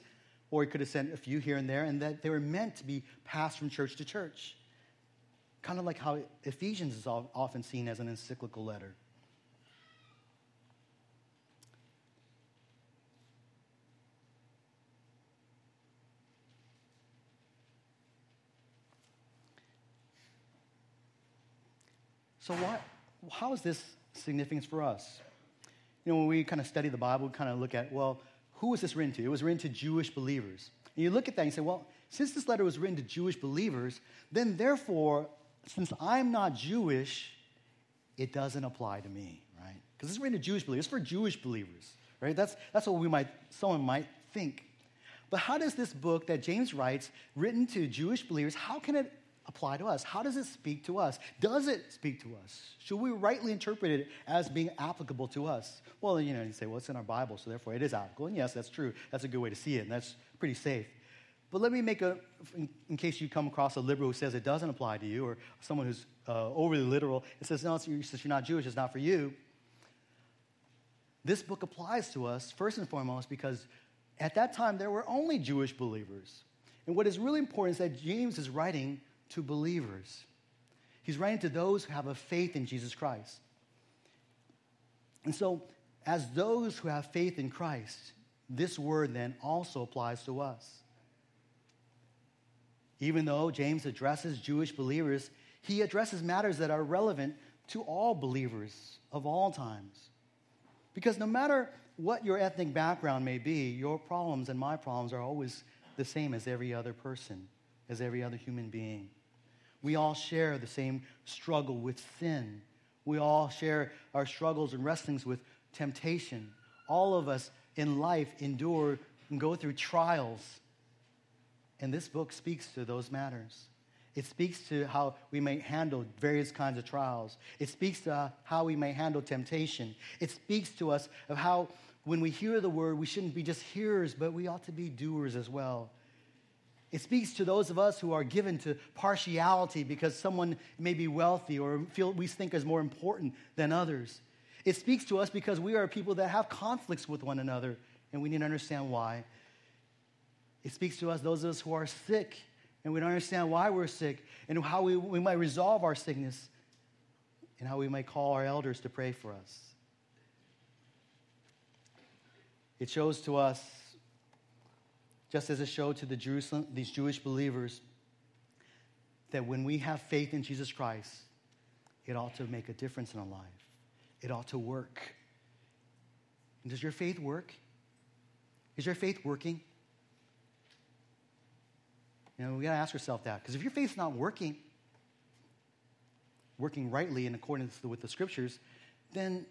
or he could have sent a few here and there, and that they were meant to be passed from church to church. Kind of like how Ephesians is often seen as an encyclical letter. So, why, how is this significance for us? You know, when we kind of study the Bible, we kind of look at, well, who was this written to? It was written to Jewish believers. And you look at that and you say, well, since this letter was written to Jewish believers, then therefore since I'm not Jewish, it doesn't apply to me, right? Because it's written to Jewish believers. It's for Jewish believers, right? That's, that's what we might, someone might think. But how does this book that James writes, written to Jewish believers, how can it apply to us? How does it speak to us? Does it speak to us? Should we rightly interpret it as being applicable to us? Well, you know, you say, well, it's in our Bible, so therefore it is applicable. And yes, that's true. That's a good way to see it, and that's pretty safe. But let me make a, in, case you come across a liberal who says it doesn't apply to you, or someone who's uh, overly literal and says, no, since you're not Jewish, it's not for you. This book applies to us, first and foremost, because at that time there were only Jewish believers. And what is really important is that James is writing to believers. He's writing to those who have a faith in Jesus Christ. And so, as those who have faith in Christ, this word then also applies to us. Even though James addresses Jewish believers, he addresses matters that are relevant to all believers of all times. Because no matter what your ethnic background may be, your problems and my problems are always the same as every other person, as every other human being. We all share the same struggle with sin. We all share our struggles and wrestlings with temptation. All of us in life endure and go through trials and this book speaks to those matters. It speaks to how we may handle various kinds of trials. It speaks to how we may handle temptation. It speaks to us of how, when we hear the word, we shouldn't be just hearers, but we ought to be doers as well. It speaks to those of us who are given to partiality because someone may be wealthy or feel we think is more important than others. It speaks to us because we are people that have conflicts with one another and we need to understand why. It speaks to us, those of us who are sick, and we don't understand why we're sick and how we, we might resolve our sickness and how we might call our elders to pray for us. It shows to us, just as it showed to the Jerusalem, these Jewish believers, that when we have faith in Jesus Christ, it ought to make a difference in our life. It ought to work. And does your faith work? Is your faith working? You know, we got to ask ourselves that. Because if your faith's not working, working rightly in accordance with the scriptures, then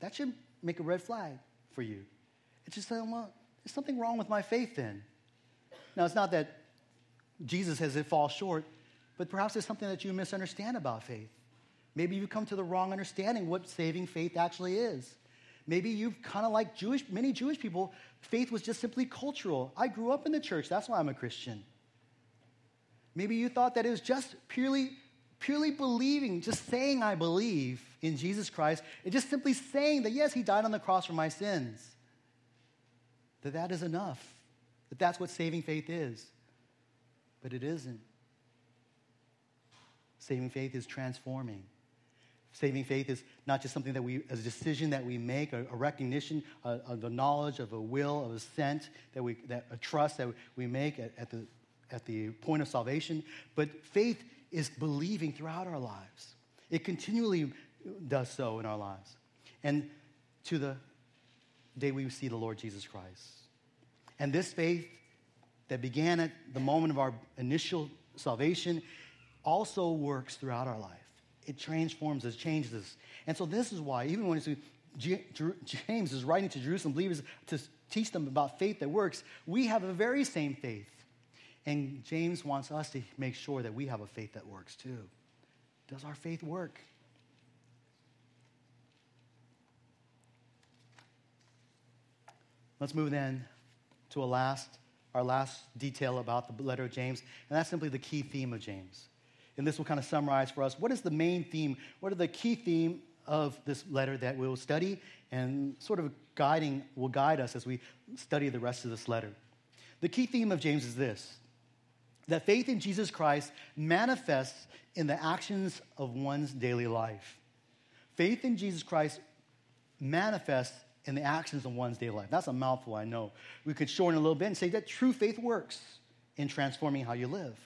that should make a red flag for you. It's just saying, well, there's something wrong with my faith then. Now, it's not that Jesus has it fall short, but perhaps there's something that you misunderstand about faith. Maybe you've come to the wrong understanding what saving faith actually is. Maybe you've kind of like Jewish, many Jewish people, faith was just simply cultural. I grew up in the church, that's why I'm a Christian. Maybe you thought that it was just purely, purely believing, just saying I believe in Jesus Christ, and just simply saying that yes, he died on the cross for my sins. That that is enough. That that's what saving faith is. But it isn't. Saving faith is transforming. Saving faith is not just something that we, a decision that we make, a, a recognition, of the knowledge of a will, of assent, that we, that a trust that we make at, at, the, at the point of salvation. But faith is believing throughout our lives. It continually does so in our lives. And to the day we see the Lord Jesus Christ. And this faith that began at the moment of our initial salvation also works throughout our life it transforms us, changes us. And so this is why, even when James is writing to Jerusalem believers to teach them about faith that works, we have a very same faith. And James wants us to make sure that we have a faith that works too. Does our faith work? Let's move then to a last, our last detail about the letter of James, and that's simply the key theme of James and this will kind of summarize for us what is the main theme, what are the key theme of this letter that we'll study and sort of guiding will guide us as we study the rest of this letter. The key theme of James is this that faith in Jesus Christ manifests in the actions of one's daily life. Faith in Jesus Christ manifests in the actions of one's daily life. That's a mouthful, I know. We could shorten a little bit and say that true faith works in transforming how you live.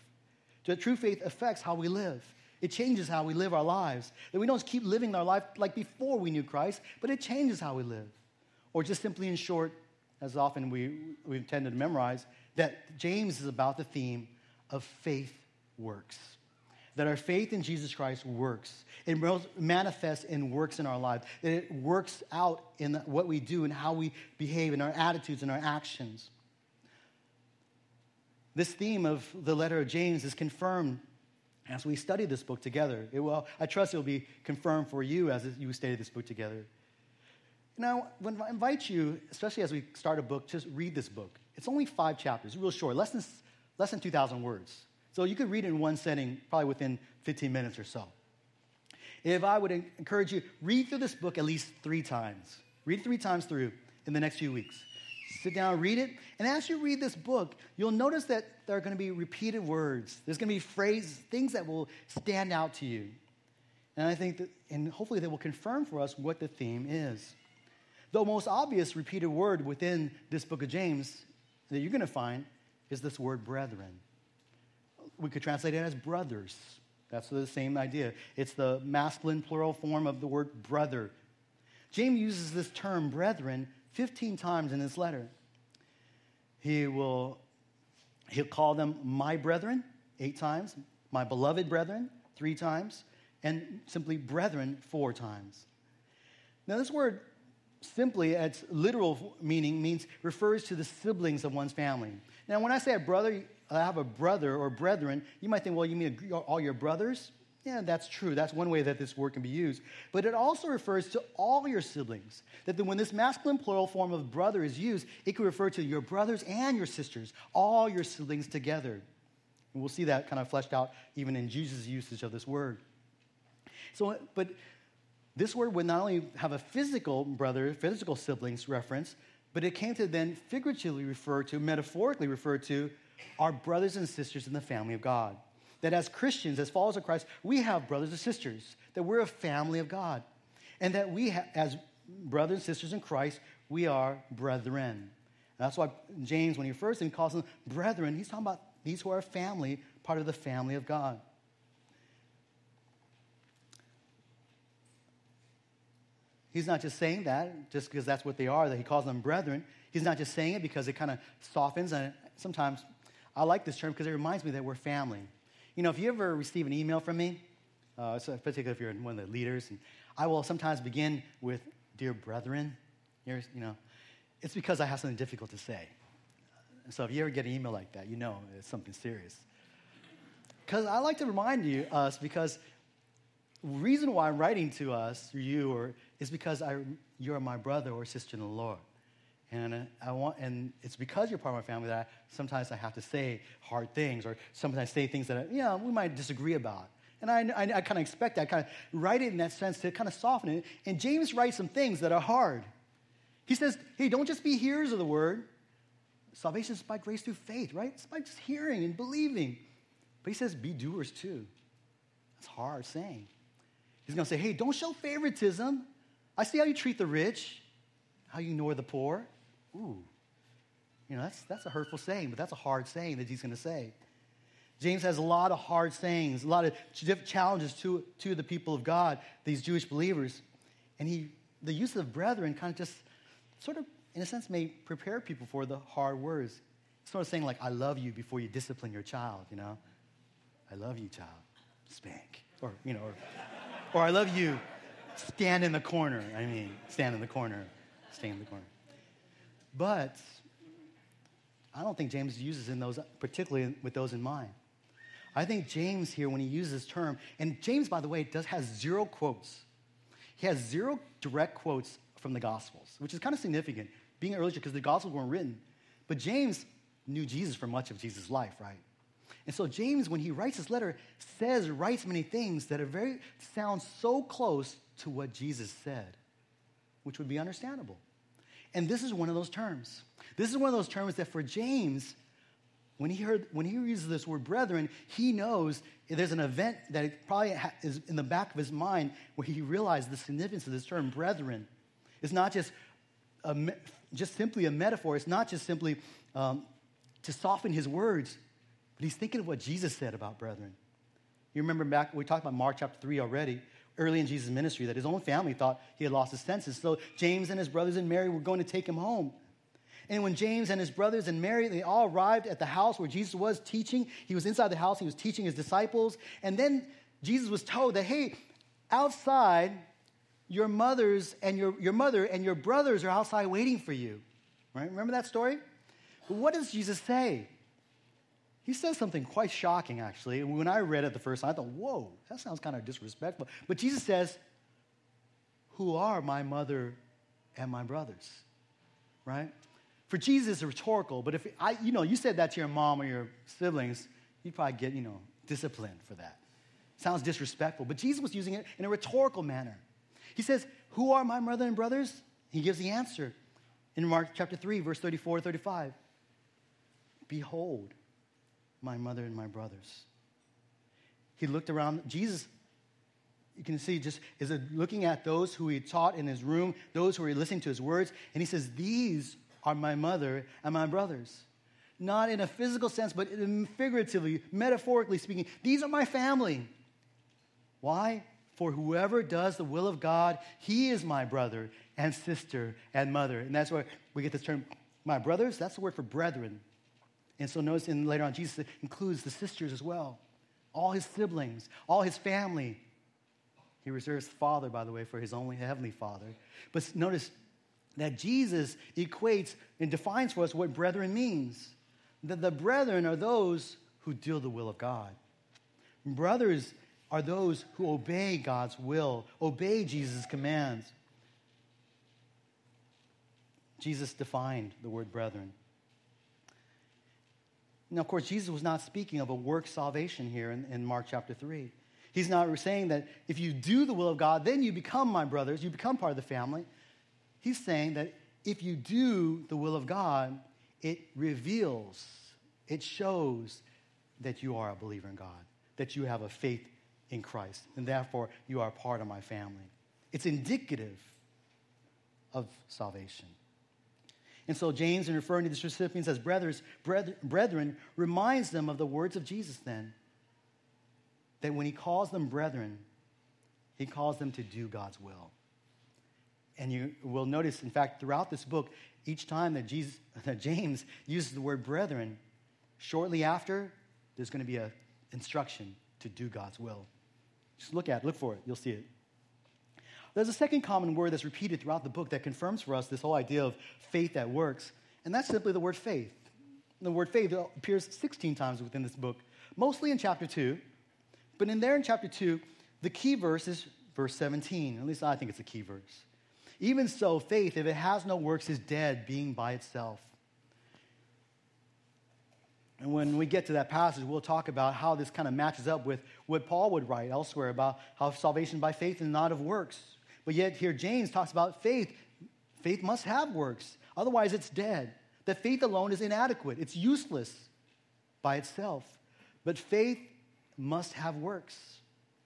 That true faith affects how we live. It changes how we live our lives. That we don't keep living our life like before we knew Christ, but it changes how we live. Or just simply in short, as often we, we tended to memorize, that James is about the theme of faith works. That our faith in Jesus Christ works. It manifests and works in our lives. That it works out in what we do and how we behave in our attitudes and our actions. This theme of the letter of James is confirmed as we study this book together. It will, I trust it will be confirmed for you as you study this book together. Now, I invite you, especially as we start a book, just read this book. It's only five chapters, real short, less than, less than 2,000 words. So you could read it in one setting, probably within 15 minutes or so. If I would encourage you, read through this book at least three times. Read three times through in the next few weeks. Sit down, read it. And as you read this book, you'll notice that there are going to be repeated words. There's going to be phrases, things that will stand out to you. And I think that, and hopefully they will confirm for us what the theme is. The most obvious repeated word within this book of James that you're going to find is this word brethren. We could translate it as brothers. That's the same idea. It's the masculine plural form of the word brother. James uses this term, brethren, 15 times in his letter. He will he'll call them my brethren eight times, my beloved brethren three times, and simply brethren four times. Now, this word simply, its literal meaning means refers to the siblings of one's family. Now, when I say a brother, I have a brother or brethren, you might think, well, you mean all your brothers? Yeah, that's true. That's one way that this word can be used. But it also refers to all your siblings. That when this masculine plural form of brother is used, it can refer to your brothers and your sisters, all your siblings together. And we'll see that kind of fleshed out even in Jesus' usage of this word. So, but this word would not only have a physical brother, physical siblings reference, but it came to then figuratively refer to, metaphorically refer to, our brothers and sisters in the family of God that as Christians, as followers of Christ, we have brothers and sisters, that we're a family of God. And that we, ha- as brothers and sisters in Christ, we are brethren. And that's why James, when he first he calls them brethren, he's talking about these who are a family, part of the family of God. He's not just saying that just because that's what they are, that he calls them brethren. He's not just saying it because it kind of softens. And sometimes I like this term because it reminds me that we're family. You know, if you ever receive an email from me, uh, particularly if you're one of the leaders, and I will sometimes begin with, Dear brethren, you know, it's because I have something difficult to say. So if you ever get an email like that, you know it's something serious. Because I like to remind you, us, because the reason why I'm writing to us, you, or, is because I, you're my brother or sister in the Lord. And I want, and it's because you're part of my family that I, sometimes I have to say hard things, or sometimes I say things that know we might disagree about. And I, I, I kind of expect that, I kind of write it in that sense to kind of soften it. And James writes some things that are hard. He says, "Hey, don't just be hearers of the word. Salvation is by grace through faith, right? It's by just hearing and believing." But he says, "Be doers too." That's hard saying. He's going to say, "Hey, don't show favoritism. I see how you treat the rich, how you ignore the poor." Ooh, you know, that's, that's a hurtful saying, but that's a hard saying that he's going to say. James has a lot of hard sayings, a lot of challenges to, to the people of God, these Jewish believers. And he, the use of brethren kind of just sort of, in a sense, may prepare people for the hard words. Sort of saying, like, I love you before you discipline your child, you know? I love you, child. Spank. Or, you know, or, or I love you. Stand in the corner. I mean, stand in the corner. Stay in the corner. But I don't think James uses in those, particularly with those in mind. I think James here, when he uses this term, and James, by the way, does has zero quotes. He has zero direct quotes from the Gospels, which is kind of significant, being earlier because the Gospels weren't written. But James knew Jesus for much of Jesus' life, right? And so James, when he writes this letter, says, writes many things that are very sound so close to what Jesus said, which would be understandable. And this is one of those terms. This is one of those terms that for James, when he heard when he uses this word brethren, he knows there's an event that probably is in the back of his mind where he realized the significance of this term brethren. It's not just a, just simply a metaphor. It's not just simply um, to soften his words, but he's thinking of what Jesus said about brethren. You remember back we talked about Mark chapter three already, early in Jesus' ministry that his own family thought he had lost his senses. So James and his brothers and Mary were going to take him home. And when James and his brothers and Mary, they all arrived at the house where Jesus was teaching, he was inside the house, he was teaching his disciples. And then Jesus was told that, hey, outside, your mothers and your, your mother and your brothers are outside waiting for you. Right? Remember that story? But what does Jesus say? He says something quite shocking, actually. When I read it the first time, I thought, whoa, that sounds kind of disrespectful. But Jesus says, Who are my mother and my brothers? Right? For Jesus, it's rhetorical, but if I, you know, you said that to your mom or your siblings, you'd probably get, you know, disciplined for that. Sounds disrespectful, but Jesus was using it in a rhetorical manner. He says, Who are my mother and brothers? He gives the answer in Mark chapter 3, verse 34 to 35. Behold, my mother and my brothers. He looked around. Jesus, you can see, just is looking at those who he taught in his room, those who were listening to his words, and he says, These are my mother and my brothers. Not in a physical sense, but figuratively, metaphorically speaking. These are my family. Why? For whoever does the will of God, he is my brother and sister and mother. And that's where we get this term, my brothers. That's the word for brethren. And so notice in later on, Jesus includes the sisters as well, all his siblings, all his family. He reserves father, by the way, for his only heavenly father. But notice that Jesus equates and defines for us what brethren means. That the brethren are those who do the will of God. Brothers are those who obey God's will, obey Jesus' commands. Jesus defined the word brethren. Now, of course, Jesus was not speaking of a work salvation here in, in Mark chapter 3. He's not saying that if you do the will of God, then you become my brothers, you become part of the family. He's saying that if you do the will of God, it reveals, it shows that you are a believer in God, that you have a faith in Christ, and therefore you are part of my family. It's indicative of salvation. And so James, in referring to these recipients as brothers, brethren, reminds them of the words of Jesus then. That when he calls them brethren, he calls them to do God's will. And you will notice, in fact, throughout this book, each time that, Jesus, that James uses the word brethren, shortly after, there's going to be an instruction to do God's will. Just look at it, look for it, you'll see it. There's a second common word that's repeated throughout the book that confirms for us this whole idea of faith that works, and that's simply the word faith. The word faith appears 16 times within this book, mostly in chapter 2, but in there in chapter 2, the key verse is verse 17. At least I think it's a key verse. Even so, faith, if it has no works, is dead, being by itself. And when we get to that passage, we'll talk about how this kind of matches up with what Paul would write elsewhere about how salvation by faith and not of works. But yet, here James talks about faith. Faith must have works, otherwise, it's dead. That faith alone is inadequate, it's useless by itself. But faith must have works.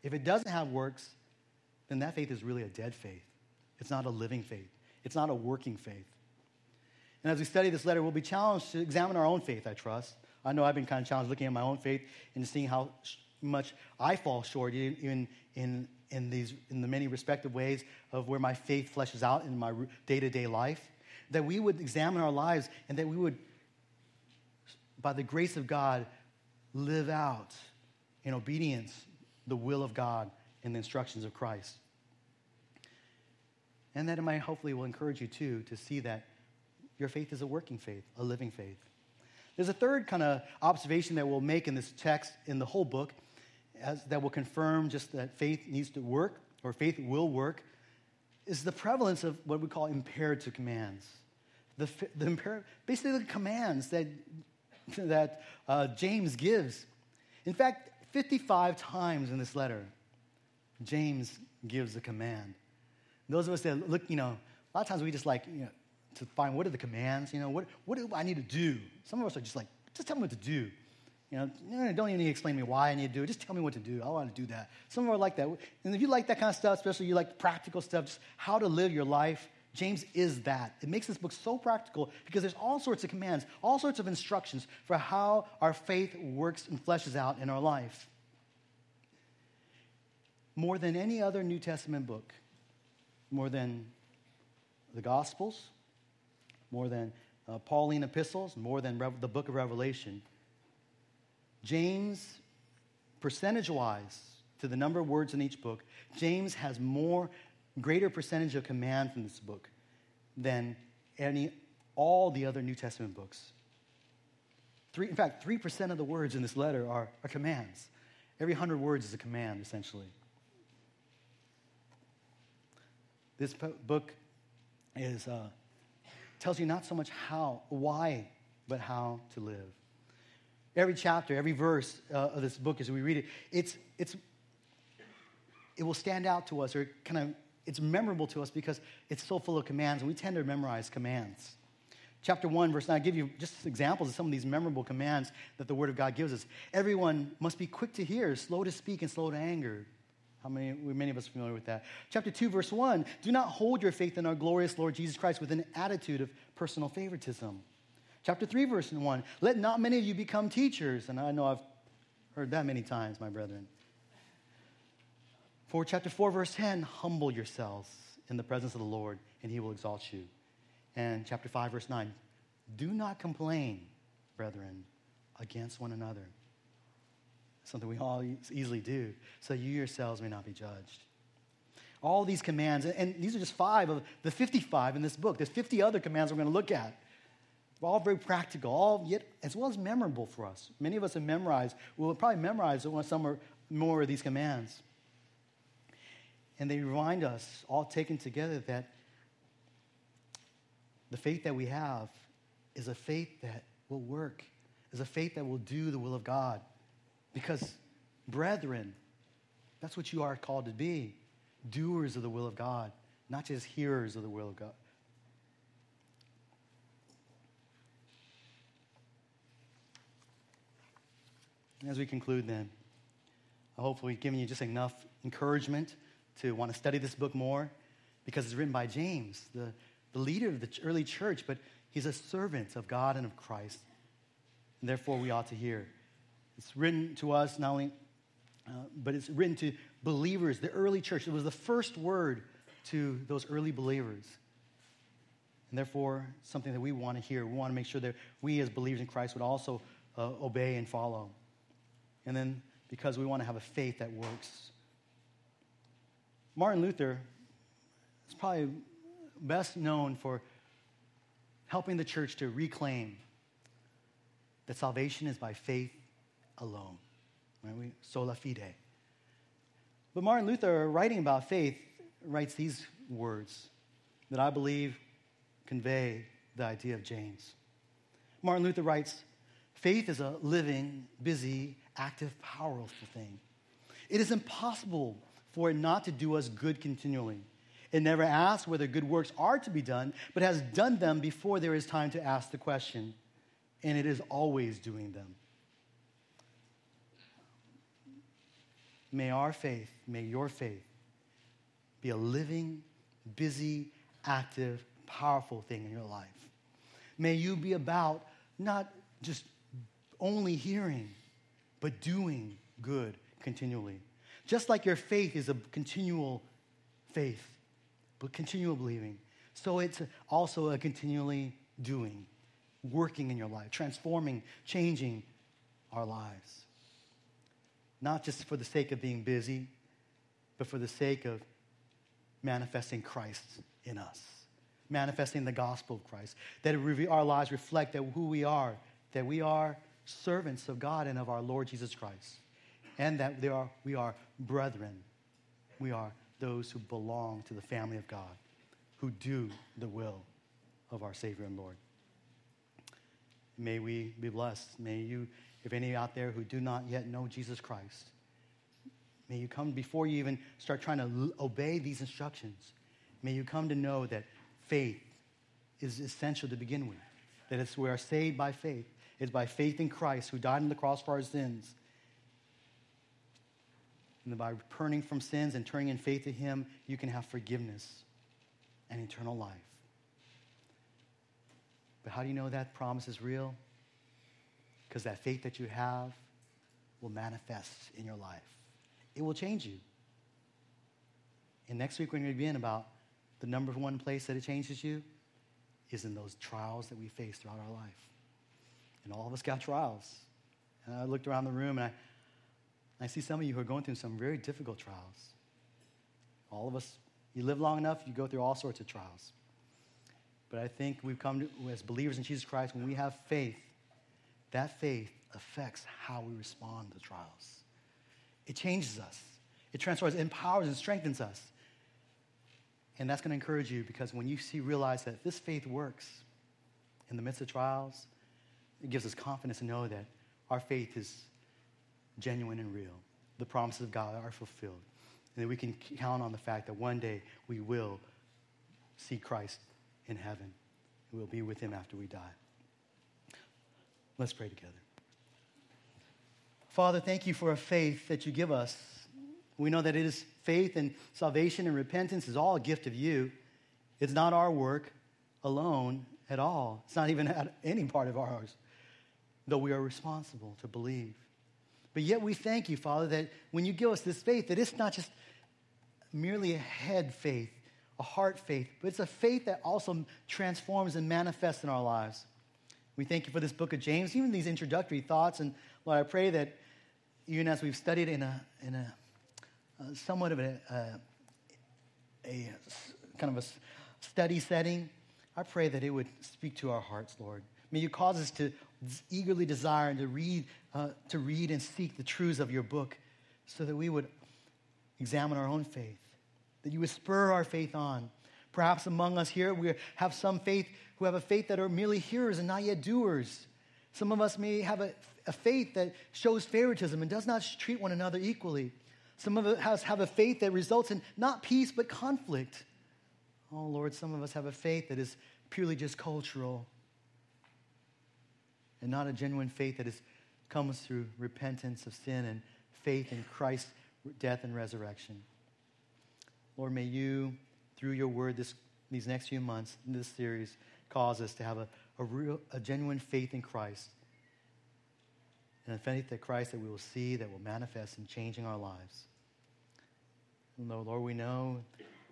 If it doesn't have works, then that faith is really a dead faith. It's not a living faith, it's not a working faith. And as we study this letter, we'll be challenged to examine our own faith, I trust. I know I've been kind of challenged looking at my own faith and seeing how much I fall short in, in, in, these, in the many respective ways of where my faith fleshes out in my day to day life. That we would examine our lives and that we would, by the grace of God, live out in obedience the will of God and the instructions of Christ. And that it might hopefully will encourage you too to see that your faith is a working faith, a living faith. There's a third kind of observation that we'll make in this text in the whole book as, that will confirm just that faith needs to work or faith will work is the prevalence of what we call imperative commands. The, the imper- basically, the commands that, that uh, James gives. In fact, 55 times in this letter, James gives a command. Those of us that look, you know, a lot of times we just like, you know, to find what are the commands, you know, what, what do I need to do? Some of us are just like, just tell me what to do. You know, don't even need to explain to me why I need to do it. Just tell me what to do. I want to do that. Some of us are like that. And if you like that kind of stuff, especially you like practical stuff, just how to live your life, James is that. It makes this book so practical because there's all sorts of commands, all sorts of instructions for how our faith works and fleshes out in our life. More than any other New Testament book, more than the Gospels, more than uh, Pauline epistles, more than Re- the book of Revelation. James, percentage wise, to the number of words in each book, James has more, greater percentage of commands in this book than any, all the other New Testament books. Three, in fact, 3% of the words in this letter are, are commands. Every 100 words is a command, essentially. This book is uh, tells you not so much how, why, but how to live. Every chapter, every verse uh, of this book, as we read it, it's, it's, it will stand out to us or kind of it's memorable to us because it's so full of commands, and we tend to memorize commands. Chapter 1, verse 9, I give you just examples of some of these memorable commands that the Word of God gives us. Everyone must be quick to hear, slow to speak, and slow to anger. How many, many of us are familiar with that? Chapter 2, verse 1 Do not hold your faith in our glorious Lord Jesus Christ with an attitude of personal favoritism. Chapter 3, verse 1 Let not many of you become teachers. And I know I've heard that many times, my brethren. For chapter 4, verse 10 Humble yourselves in the presence of the Lord, and he will exalt you. And chapter 5, verse 9 Do not complain, brethren, against one another something we all easily do, so you yourselves may not be judged. All these commands, and these are just five of the 55 in this book. There's 50 other commands we're going to look at. They're all very practical, all yet as well as memorable for us. Many of us have memorized, we'll probably memorize some or more of these commands. And they remind us, all taken together, that the faith that we have is a faith that will work, is a faith that will do the will of God. Because, brethren, that's what you are called to be doers of the will of God, not just hearers of the will of God. As we conclude, then, I hope we've given you just enough encouragement to want to study this book more because it's written by James, the, the leader of the early church, but he's a servant of God and of Christ. And therefore, we ought to hear. It's written to us not only, uh, but it's written to believers, the early church. It was the first word to those early believers. And therefore, something that we want to hear. We want to make sure that we, as believers in Christ, would also uh, obey and follow. And then, because we want to have a faith that works. Martin Luther is probably best known for helping the church to reclaim that salvation is by faith alone. Right? We, sola fide. But Martin Luther, writing about faith, writes these words that I believe convey the idea of James. Martin Luther writes Faith is a living, busy, active, powerful thing. It is impossible for it not to do us good continually. It never asks whether good works are to be done, but has done them before there is time to ask the question, and it is always doing them. May our faith, may your faith be a living, busy, active, powerful thing in your life. May you be about not just only hearing, but doing good continually. Just like your faith is a continual faith, but continual believing, so it's also a continually doing, working in your life, transforming, changing our lives. Not just for the sake of being busy, but for the sake of manifesting Christ in us, manifesting the gospel of Christ, that our lives reflect that who we are, that we are servants of God and of our Lord Jesus Christ, and that they are, we are brethren. We are those who belong to the family of God, who do the will of our Savior and Lord. May we be blessed. May you, if any out there who do not yet know Jesus Christ, may you come before you even start trying to obey these instructions. May you come to know that faith is essential to begin with, that it's, we are saved by faith, is by faith in Christ who died on the cross for our sins. And by turning from sins and turning in faith to Him, you can have forgiveness and eternal life. But how do you know that promise is real? Because that faith that you have will manifest in your life. It will change you. And next week, we're going to begin about the number one place that it changes you is in those trials that we face throughout our life. And all of us got trials. And I looked around the room and I, I see some of you who are going through some very difficult trials. All of us, you live long enough, you go through all sorts of trials. But I think we've come to, as believers in Jesus Christ, when we have faith, that faith affects how we respond to trials. It changes us, it transforms, empowers, and strengthens us. And that's going to encourage you because when you see, realize that this faith works in the midst of trials, it gives us confidence to know that our faith is genuine and real. The promises of God are fulfilled. And that we can count on the fact that one day we will see Christ in heaven. We'll be with him after we die. Let's pray together. Father, thank you for a faith that you give us. We know that it is faith and salvation and repentance is all a gift of you. It's not our work alone at all. It's not even any part of ours though we are responsible to believe. But yet we thank you, Father, that when you give us this faith, that it's not just merely a head faith, a heart faith, but it's a faith that also transforms and manifests in our lives. We thank you for this book of James, even these introductory thoughts. And Lord, I pray that even as we've studied in a, in a, uh, somewhat of a, a, a kind of a study setting, I pray that it would speak to our hearts, Lord. May you cause us to eagerly desire to read, uh, to read and seek the truths of your book, so that we would examine our own faith, that you would spur our faith on. Perhaps among us here, we have some faith who have a faith that are merely hearers and not yet doers. Some of us may have a, a faith that shows favoritism and does not treat one another equally. Some of us have a faith that results in not peace but conflict. Oh, Lord, some of us have a faith that is purely just cultural and not a genuine faith that is, comes through repentance of sin and faith in Christ's death and resurrection. Lord, may you, through your word this, these next few months in this series, cause us to have a, a, real, a genuine faith in Christ. And a faith that Christ that we will see that will manifest in changing our lives. Lord, we know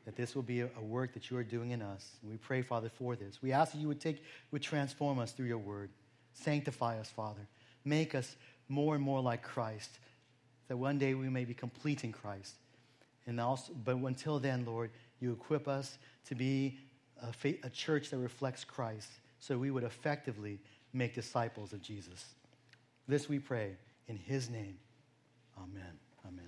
that this will be a, a work that you are doing in us. We pray, Father, for this. We ask that you would take, would transform us through your word. Sanctify us, Father. Make us more and more like Christ, that one day we may be complete in Christ. And also, but until then, Lord, you equip us to be a, faith, a church that reflects Christ, so we would effectively make disciples of Jesus. This we pray in His name. Amen. Amen.